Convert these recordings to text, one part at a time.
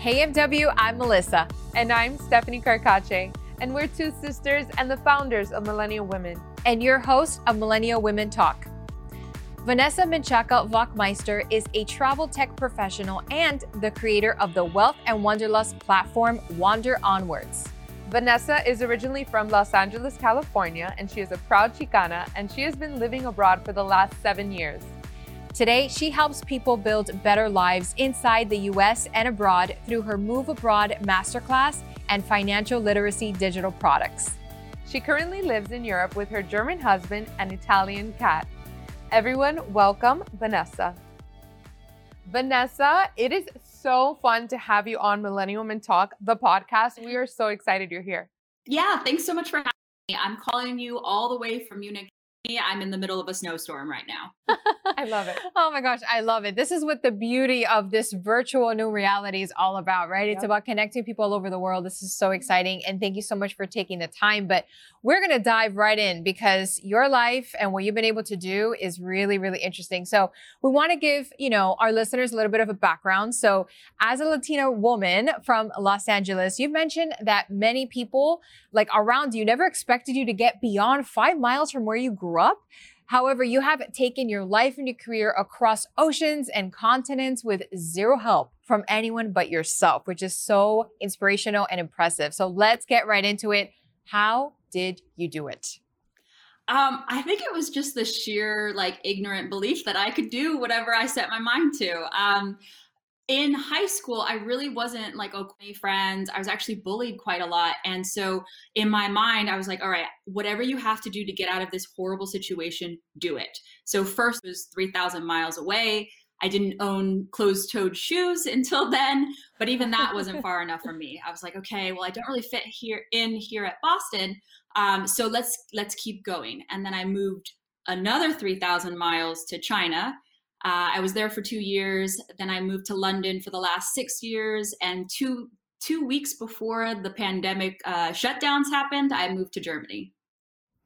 Hey MW, I'm Melissa. And I'm Stephanie Carcache. And we're two sisters and the founders of Millennial Women. And your host of Millennial Women Talk. Vanessa Menchaca Wachmeister is a travel tech professional and the creator of the Wealth and Wanderlust platform Wander Onwards. Vanessa is originally from Los Angeles, California, and she is a proud Chicana, and she has been living abroad for the last seven years. Today, she helps people build better lives inside the US and abroad through her Move Abroad Masterclass and financial literacy digital products. She currently lives in Europe with her German husband and Italian cat. Everyone, welcome Vanessa. Vanessa, it is so fun to have you on Millennial Women Talk, the podcast. We are so excited you're here. Yeah, thanks so much for having me. I'm calling you all the way from Munich, I'm in the middle of a snowstorm right now. I love it. Oh my gosh, I love it. This is what the beauty of this virtual new reality is all about, right? Yep. It's about connecting people all over the world. This is so exciting. And thank you so much for taking the time. But we're going to dive right in because your life and what you've been able to do is really, really interesting. So we want to give, you know, our listeners a little bit of a background. So as a Latina woman from Los Angeles, you mentioned that many people like around you never expected you to get beyond five miles from where you grew up. However, you have taken your life and your career across oceans and continents with zero help from anyone but yourself, which is so inspirational and impressive. So let's get right into it. How did you do it? Um, I think it was just the sheer like ignorant belief that I could do whatever I set my mind to. Um, in high school, I really wasn't like okay friends. I was actually bullied quite a lot. And so in my mind, I was like, all right, whatever you have to do to get out of this horrible situation, do it. So first was 3,000 miles away. I didn't own closed toed shoes until then, but even that wasn't far enough for me. I was like, okay, well, I don't really fit here in here at Boston. Um, so let's let's keep going. And then I moved another 3,000 miles to China uh, I was there for two years. Then I moved to London for the last six years. And two two weeks before the pandemic uh, shutdowns happened, I moved to Germany.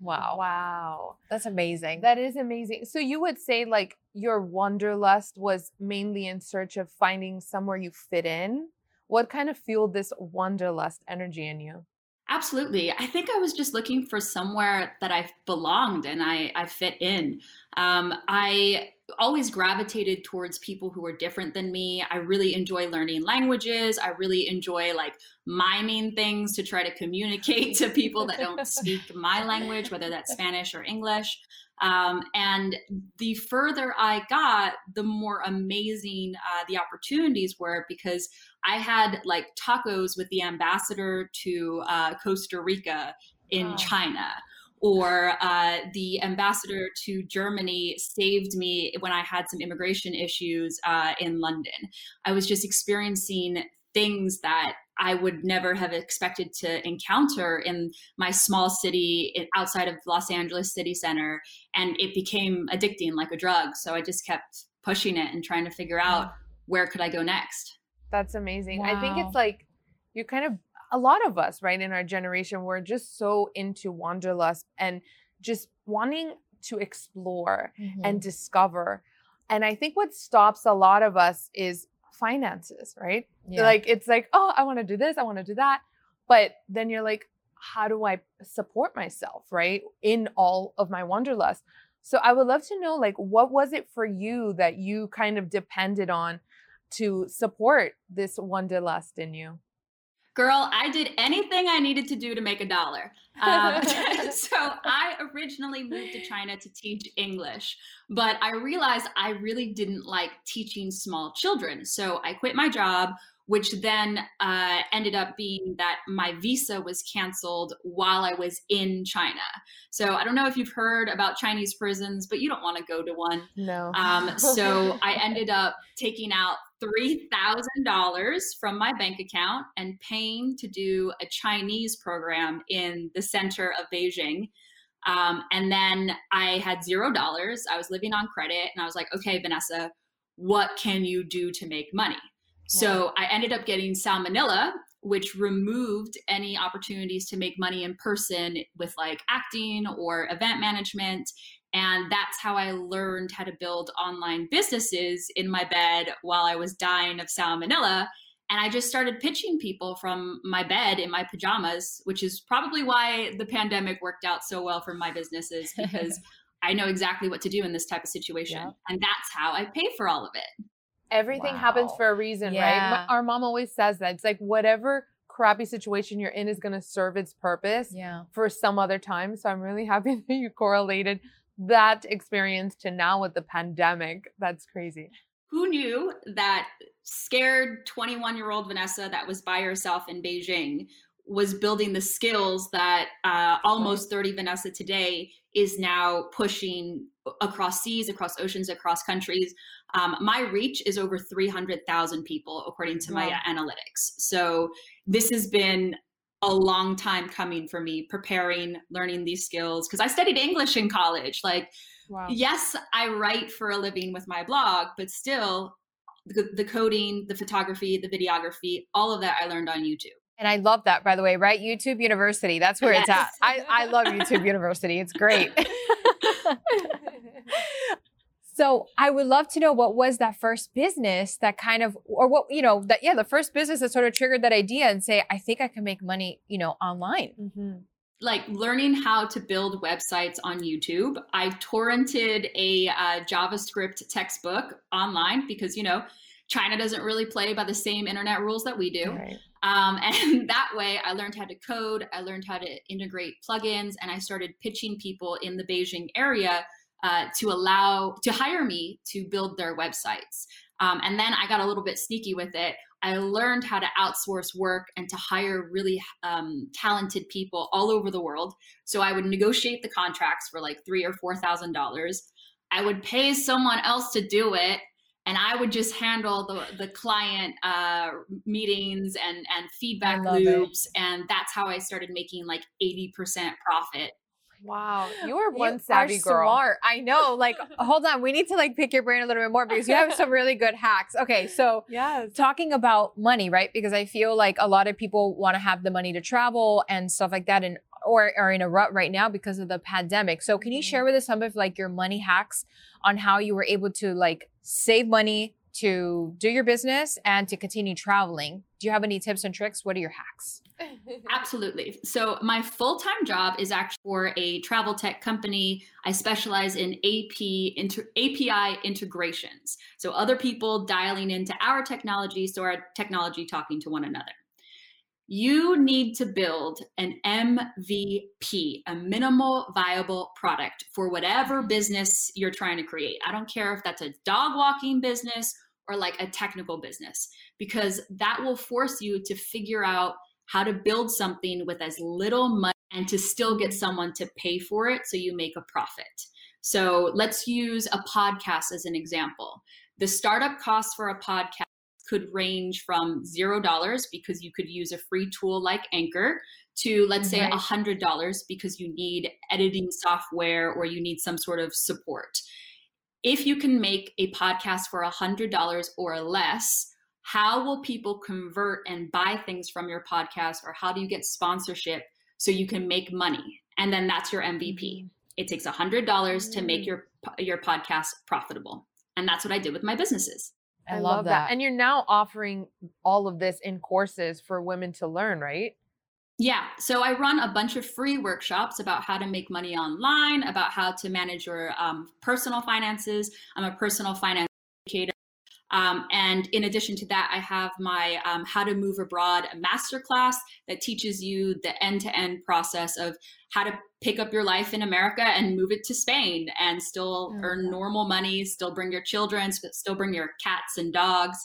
Wow. Wow. That's amazing. That is amazing. So you would say like your wanderlust was mainly in search of finding somewhere you fit in? What kind of fueled this wanderlust energy in you? Absolutely. I think I was just looking for somewhere that I belonged and I, I fit in. Um, I always gravitated towards people who were different than me. I really enjoy learning languages. I really enjoy like miming things to try to communicate to people that don't speak my language, whether that's Spanish or English. Um, and the further I got, the more amazing uh, the opportunities were because I had like tacos with the ambassador to uh, Costa Rica in oh. China or uh, the ambassador to Germany saved me when I had some immigration issues uh, in London. I was just experiencing things that I would never have expected to encounter in my small city outside of Los Angeles city center. And it became addicting like a drug. So I just kept pushing it and trying to figure out where could I go next. That's amazing. Wow. I think it's like you kind of a lot of us, right, in our generation, we're just so into wanderlust and just wanting to explore mm-hmm. and discover. And I think what stops a lot of us is finances, right? Yeah. Like it's like, oh, I want to do this, I want to do that. But then you're like, how do I support myself, right? In all of my wanderlust. So I would love to know like what was it for you that you kind of depended on to support this wanderlust in you? Girl, I did anything I needed to do to make a dollar. Um, so I originally moved to China to teach English, but I realized I really didn't like teaching small children. So I quit my job, which then uh, ended up being that my visa was canceled while I was in China. So I don't know if you've heard about Chinese prisons, but you don't want to go to one. No. Um, so I ended up taking out $3,000 from my bank account and paying to do a Chinese program in the center of Beijing. Um, and then I had zero dollars. I was living on credit and I was like, okay, Vanessa, what can you do to make money? So I ended up getting Salmonella, which removed any opportunities to make money in person with like acting or event management. And that's how I learned how to build online businesses in my bed while I was dying of salmonella. And I just started pitching people from my bed in my pajamas, which is probably why the pandemic worked out so well for my businesses because I know exactly what to do in this type of situation. Yeah. And that's how I pay for all of it. Everything wow. happens for a reason, yeah. right? Our mom always says that. It's like whatever crappy situation you're in is going to serve its purpose yeah. for some other time. So I'm really happy that you correlated that experience to now with the pandemic. That's crazy. Who knew that scared 21 year old Vanessa that was by herself in Beijing was building the skills that uh, almost 30 Vanessa today is now pushing across seas, across oceans, across countries. Um, my reach is over 300,000 people, according to my analytics. So this has been a long time coming for me, preparing, learning these skills. Because I studied English in college. Like, wow. yes, I write for a living with my blog, but still, the, the coding, the photography, the videography, all of that I learned on YouTube. And I love that, by the way, right? YouTube University. That's where yes. it's at. I, I love YouTube University. It's great. so I would love to know what was that first business that kind of, or what, you know, that, yeah, the first business that sort of triggered that idea and say, I think I can make money, you know, online. Mm-hmm. Like learning how to build websites on YouTube. I torrented a uh, JavaScript textbook online because, you know, China doesn't really play by the same internet rules that we do. Right. Um, and that way, I learned how to code, I learned how to integrate plugins, and I started pitching people in the Beijing area uh, to allow to hire me to build their websites. Um, and then I got a little bit sneaky with it. I learned how to outsource work and to hire really um, talented people all over the world. So I would negotiate the contracts for like three or four thousand dollars. I would pay someone else to do it, and I would just handle the the client uh, meetings and and feedback loops, it. and that's how I started making like eighty percent profit. Wow, you are one you savvy girl. Smart. I know. Like, hold on, we need to like pick your brain a little bit more because you have some really good hacks. Okay, so yes. talking about money, right? Because I feel like a lot of people want to have the money to travel and stuff like that, and or are in a rut right now because of the pandemic. So, can you mm-hmm. share with us some of like your money hacks on how you were able to like save money to do your business and to continue traveling. Do you have any tips and tricks? What are your hacks? Absolutely. So, my full time job is actually for a travel tech company. I specialize in AP inter- API integrations. So, other people dialing into our technology, so our technology talking to one another. You need to build an MVP, a minimal viable product for whatever business you're trying to create. I don't care if that's a dog walking business or like a technical business, because that will force you to figure out how to build something with as little money and to still get someone to pay for it so you make a profit. So let's use a podcast as an example. The startup cost for a podcast could range from zero dollars because you could use a free tool like Anchor to let's say mm-hmm. a hundred dollars because you need editing software or you need some sort of support. If you can make a podcast for a hundred dollars or less, how will people convert and buy things from your podcast or how do you get sponsorship so you can make money? And then that's your MVP. Mm-hmm. It takes a hundred dollars to make mm. your your podcast profitable. And that's what I did with my businesses. I, I love, that. that. And you're now offering all of this in courses for women to learn, right? Yeah. So I run a bunch of free workshops about how to make money online, about how to manage your um, personal finances. I'm a personal finance educator. Um, and in addition to that, I have my um, How to Move Abroad masterclass that teaches you the end to end process of how to pick up your life in America and move it to Spain and still oh, earn normal money, still bring your children, still bring your cats and dogs.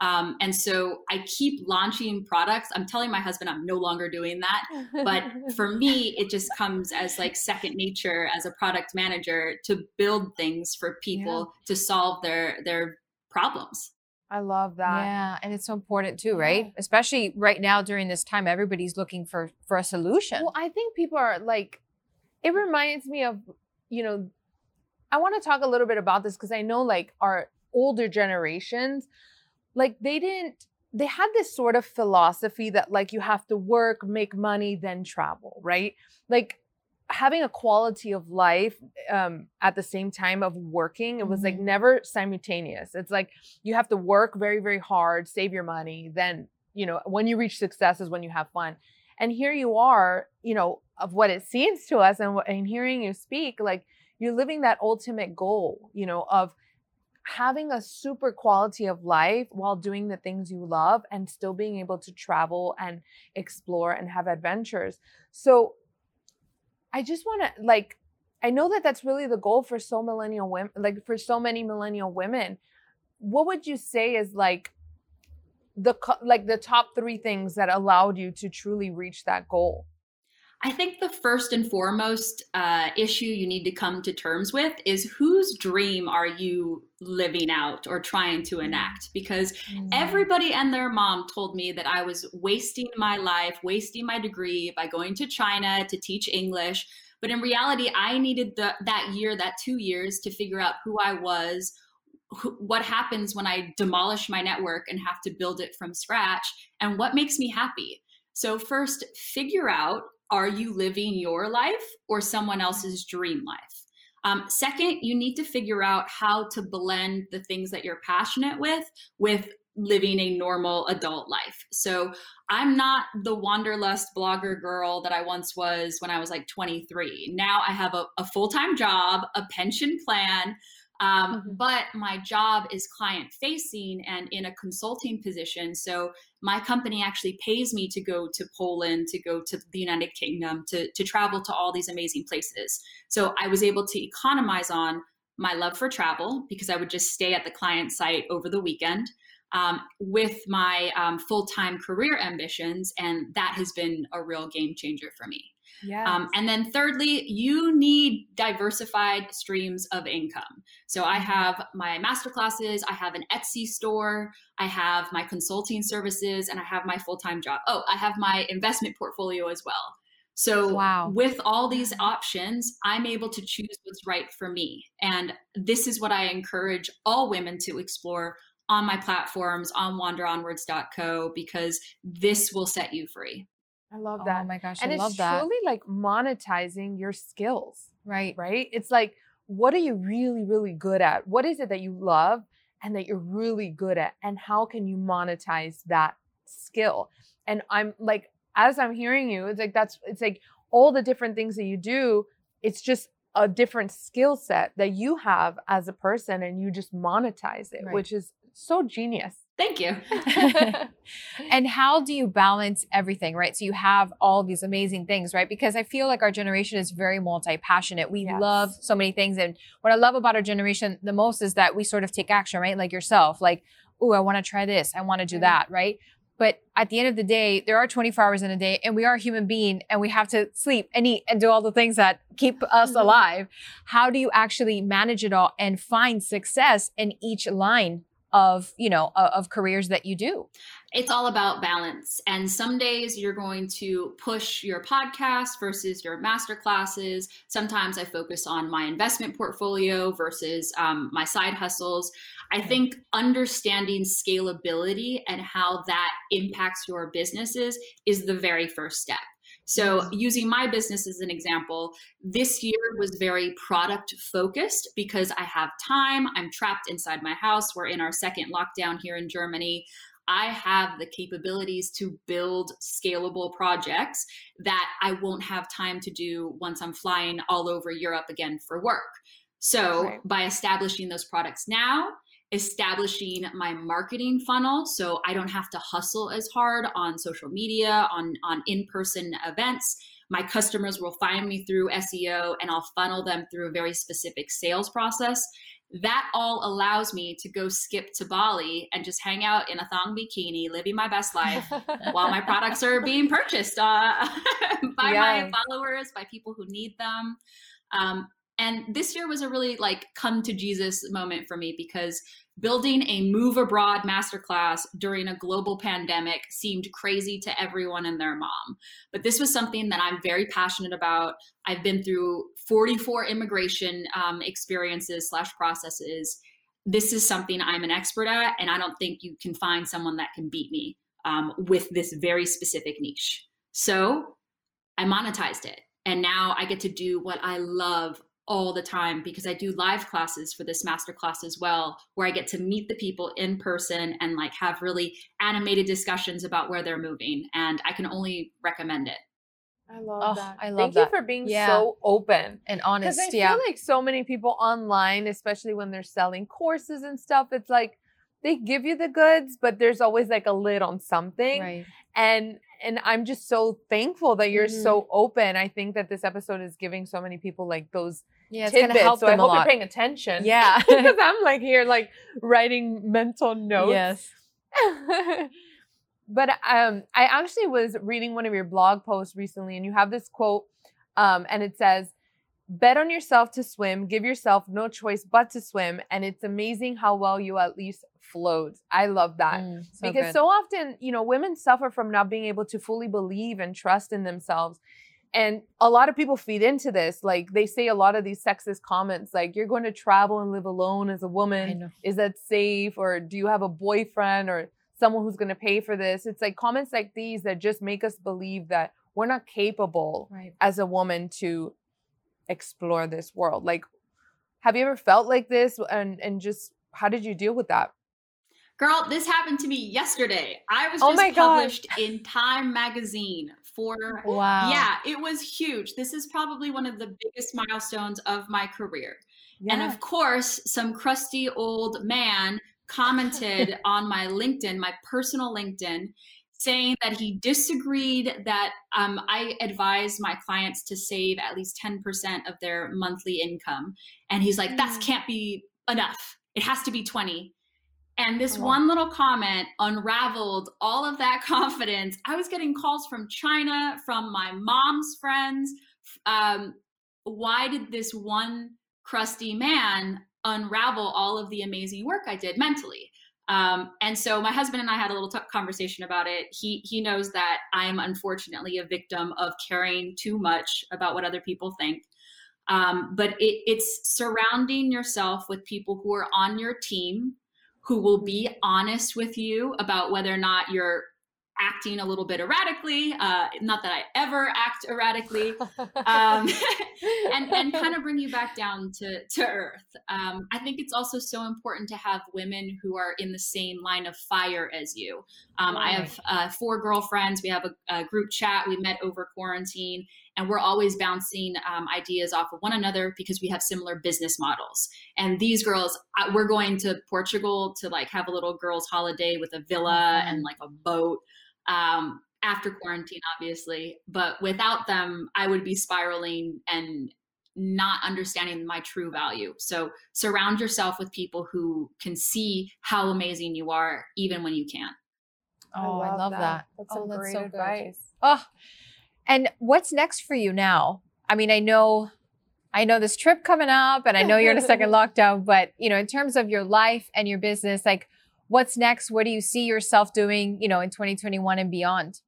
Um, and so I keep launching products. I'm telling my husband I'm no longer doing that. But for me, it just comes as like second nature as a product manager to build things for people yeah. to solve their their problems. I love that. Yeah, and it's so important too, right? Especially right now during this time, everybody's looking for for a solution. Well, I think people are like, it reminds me of, you know, I want to talk a little bit about this because I know like our older generations, like they didn't, they had this sort of philosophy that like you have to work, make money, then travel, right? Like having a quality of life um, at the same time of working it was like Mhm. never simultaneous it's like you have to work very very hard save your money then you know when you reach success is when you have fun and here you are you know of what it seems to us and, and hearing you speak like you're living that ultimate goal you know of having a super quality of life while doing the things you love and still being able to travel and explore and have adventures so I just want to like I know that that's really the goal for so millennial women like for so many millennial women. What would you say is like the like the top 3 things that allowed you to truly reach that goal? I think the first and foremost uh, issue you need to come to terms with is whose dream are you living out or trying to enact? Because everybody and their mom told me that I was wasting my life, wasting my degree by going to China to teach English. But in reality, I needed the, that year, that two years to figure out who I was, what happens when I demolish my network and have to build it from scratch, and what makes me happy. So, first, figure out are you living your life or someone else's dream life? Um, second, you need to figure out how to blend the things that you're passionate with with living a normal adult life. So I'm not the wanderlust blogger girl that I once was when I was like 23. Now I have a, a full time job, a pension plan. Um, Mhm. But my job is client facing and in a consulting position. So my company actually pays me to go to Poland, to go to the United Kingdom, to, to travel to all these amazing places. So I was able to economize on my love for travel because I would just stay at the client site over the weekend um, with my um, full time career ambitions. And that has been a real game changer for me. Yeah. Um, and then thirdly, you need diversified streams of income. So I have my master classes, I have an Etsy store, I have my consulting services, and I have my full time job. Oh, I have my investment portfolio as well. So Wow. with all these options, I'm able to choose what's right for me. And this is what I encourage all women to explore on my platforms on wanderonwards.co because this will set you free. I love oh that. Oh my gosh, and I love that. It's truly like monetizing your skills, right. right? It's like what are you really really good at? What is it that you love and that you're really good at and how can you monetize that skill? And I'm like as I'm hearing you, it's like that's it's like all the different things that you do, it's just a different skill set that you have as a person and you just monetize it, Right. which is so genius. Thank you. and how do you balance everything, right? So you have all these amazing things, right? Because I feel like our generation is very multi-passionate. We Yes. love so many things. And what I love about our generation the most is that we sort of take action, right? Like yourself, like, oh, I want to try this. I want to do Right. that, right? But at the end of the day, there are 24 hours in a day and we are a human being and we have to sleep and eat and do all the things that keep us Mhm. alive. How do you actually manage it all and find success in each line of, you know, of, careers that you do? it's all about balance. And some days you're going to push your podcast versus your master classes. Sometimes I focus on my investment portfolio versus um, my side hustles. I think understanding scalability and how that impacts your businesses is the very first step. So, using my business as an example, this year was very product focused because I have time. I'm trapped inside my house. We're in our second lockdown here in Germany. I have the capabilities to build scalable projects that I won't have time to do once I'm flying all over Europe again for work. So, Right. by establishing those products now, establishing my marketing funnel so I don't have to hustle as hard on social media, on on in-person events. My customers will find me through SEO and I'll funnel them through a very specific sales process. That all allows me to go skip to Bali and just hang out in a thong bikini, living my best life while my products are being purchased uh, by Yes. my followers, by people who need them. Um, and this year was a really like come to Jesus moment for me because building a move abroad masterclass during a global pandemic seemed crazy to everyone and their mom. But this was something that I'm very passionate about. I've been through 44 immigration um, experiences slash processes. This is something I'm an expert at, and I don't think you can find someone that can beat me um, with this very specific niche. So I monetized it. And now I get to do what I love all the time because I do live classes for this masterclass as well, where I get to meet the people in person and like have really animated discussions about where they're moving. And I can only recommend it. I love Oh, that. I love Thank that. you for being Yeah. so open. And honest. Because honest, I yeah. feel like so many people online, especially when they're selling courses and stuff, it's like they give you the goods, but there's always like a lid on something. right. And and I'm just so thankful that you're Mhm. so open. I think that this episode is giving so many people like those Yeah, it's tidbits. gonna help so I hope you're paying attention. Yeah. because I'm like here like writing mental notes. Yes. but um, I actually was reading one of your blog posts recently, and you have this quote, um, and it says, "Bet on yourself to swim. Give yourself no choice but to swim, and it's amazing how well you at least float." I love that Mm, so because good. so often, you know, women suffer from not being able to fully believe and trust in themselves. And a lot of people feed into this. Like they say a lot of these sexist comments, like, you're going to travel and live alone as a woman is that safe or do you have a boyfriend or someone who's going to pay for this it's like comments like these that just make us believe that we're not capable Right. as a woman to explore this world like have you ever felt like this and and just how did you deal with that Girl, this happened to me yesterday. I was Oh just my God. published in Time magazine for Wow. Yeah, it was huge. This is probably one of the biggest milestones of my career. And of course, some crusty old man commented on my LinkedIn, my personal LinkedIn, saying that he disagreed that um, I advise my clients to save at least 10% of their monthly income. And he's like, that Mm. can't be enough. It has to be 20. And this Oh. one little comment unraveled all of that confidence. I was getting calls from China, from my mom's friends. Um, why did this one crusty man unravel all of the amazing work I did mentally? Um, and so my husband and I had a little t- conversation about it. He he knows that I am unfortunately a victim of caring too much about what other people think. Um, but it, it's surrounding yourself with people who are on your team, who will be honest with you about whether or not you're acting a little bit erratically. Uh, not that I ever act erratically. Um, and and kind of bring you back down to to earth. Um, I think it's also so important to have women who are in the same line of fire as you. Um, I have uh, four girlfriends. We have a, a group chat. We met over quarantine, and we're always bouncing um, ideas off of one another because we have similar business models. And these girls, we're going to Portugal to like have a little girls' holiday with a villa Mhm. and like a boat. Um, after quarantine, obviously, but without them, I would be spiraling and not understanding my true value. So surround yourself with people who can see how amazing you are, even when you can't. Oh, I love, that. That's oh, some that's great so good. advice. Oh, and what's next for you now? I mean, I know, I know this trip coming up, and I know you're in a second lockdown. But you know, in terms of your life and your business, like, what's next? What do you see yourself doing? You know, in 2021 and beyond.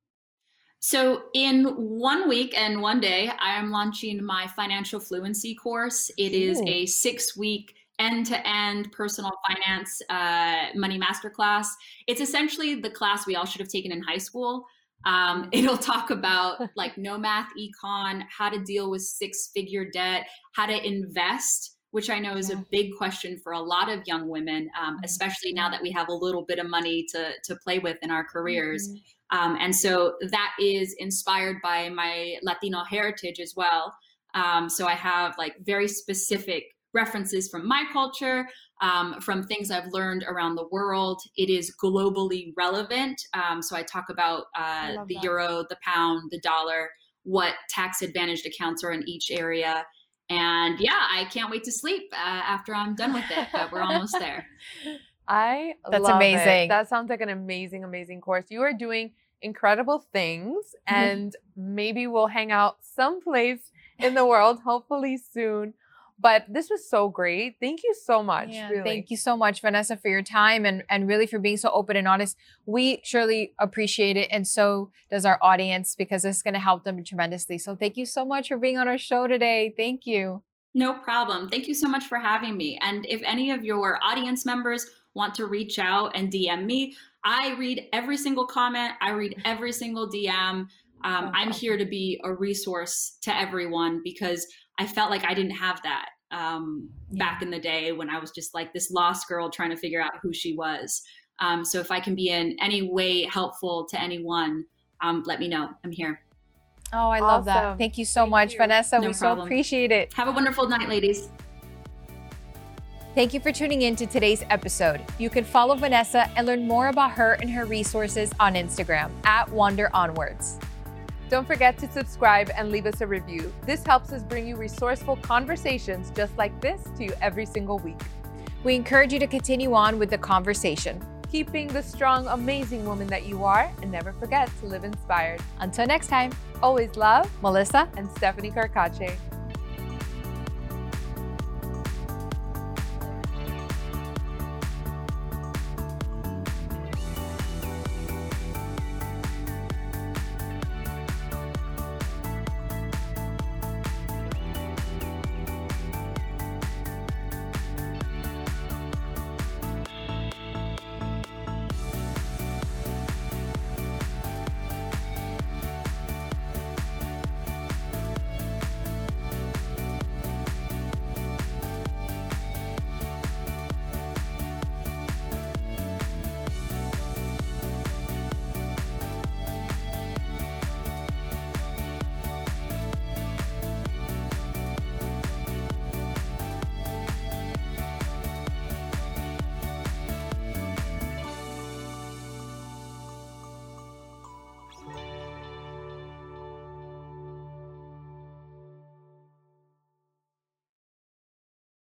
So, in one week and one day, I am launching my financial fluency course. It is Ooh. a six week end to end personal finance uh, money masterclass. It's essentially the class we all should have taken in high school. Um, it'll talk about like no math econ, how to deal with six figure debt, how to invest. Which I know is Yeah. a big question for a lot of young women, um, Mhm. especially now that we have a little bit of money to to play with in our careers. Mhm. Um, and so that is inspired by my Latino heritage as well. Um, so I have like very specific references from my culture, um, from things I've learned around the world. It is globally relevant. Um, so I talk about uh, love the that. euro, the pound, the dollar, what tax advantaged accounts are in each area. And yeah, I can't wait to sleep uh, after I'm done with it, but we're almost there. I That's love it. amazing. That sounds like an amazing, amazing course. You are doing incredible things, and maybe we'll hang out someplace in the world, hopefully soon. But this was so great. Thank you so much. Yeah, really. Thank you so much, Vanessa, for your time and, and really for being so open and honest. We surely appreciate it. And so does our audience because it's going to help them tremendously. So thank you so much for being on our show today. Thank you. No problem. Thank you so much for having me. And if any of your audience members want to reach out and DM me, I read every single comment, I read every single DM. Um, I'm here to be a resource to everyone because I felt like I didn't have that um, yeah. back in the day when I was just like this lost girl trying to figure out who she was. Um, so if I can be in any way helpful to anyone, um, let me know. I'm here. Oh, I love that. Thank you so Thank much, you. Vanessa. No we problem. so appreciate it. Have a wonderful night, ladies. Thank you for tuning in to today's episode. You can follow Vanessa and learn more about her and her resources on Instagram at Wander Onwards. Don't forget to subscribe and leave us a review. This helps us bring you resourceful conversations just like this to you every single week. We encourage you to continue on with the conversation. Keeping the strong, amazing woman that you are, and never forget to live inspired. Until next time, always love Melissa and Stephanie Carcache.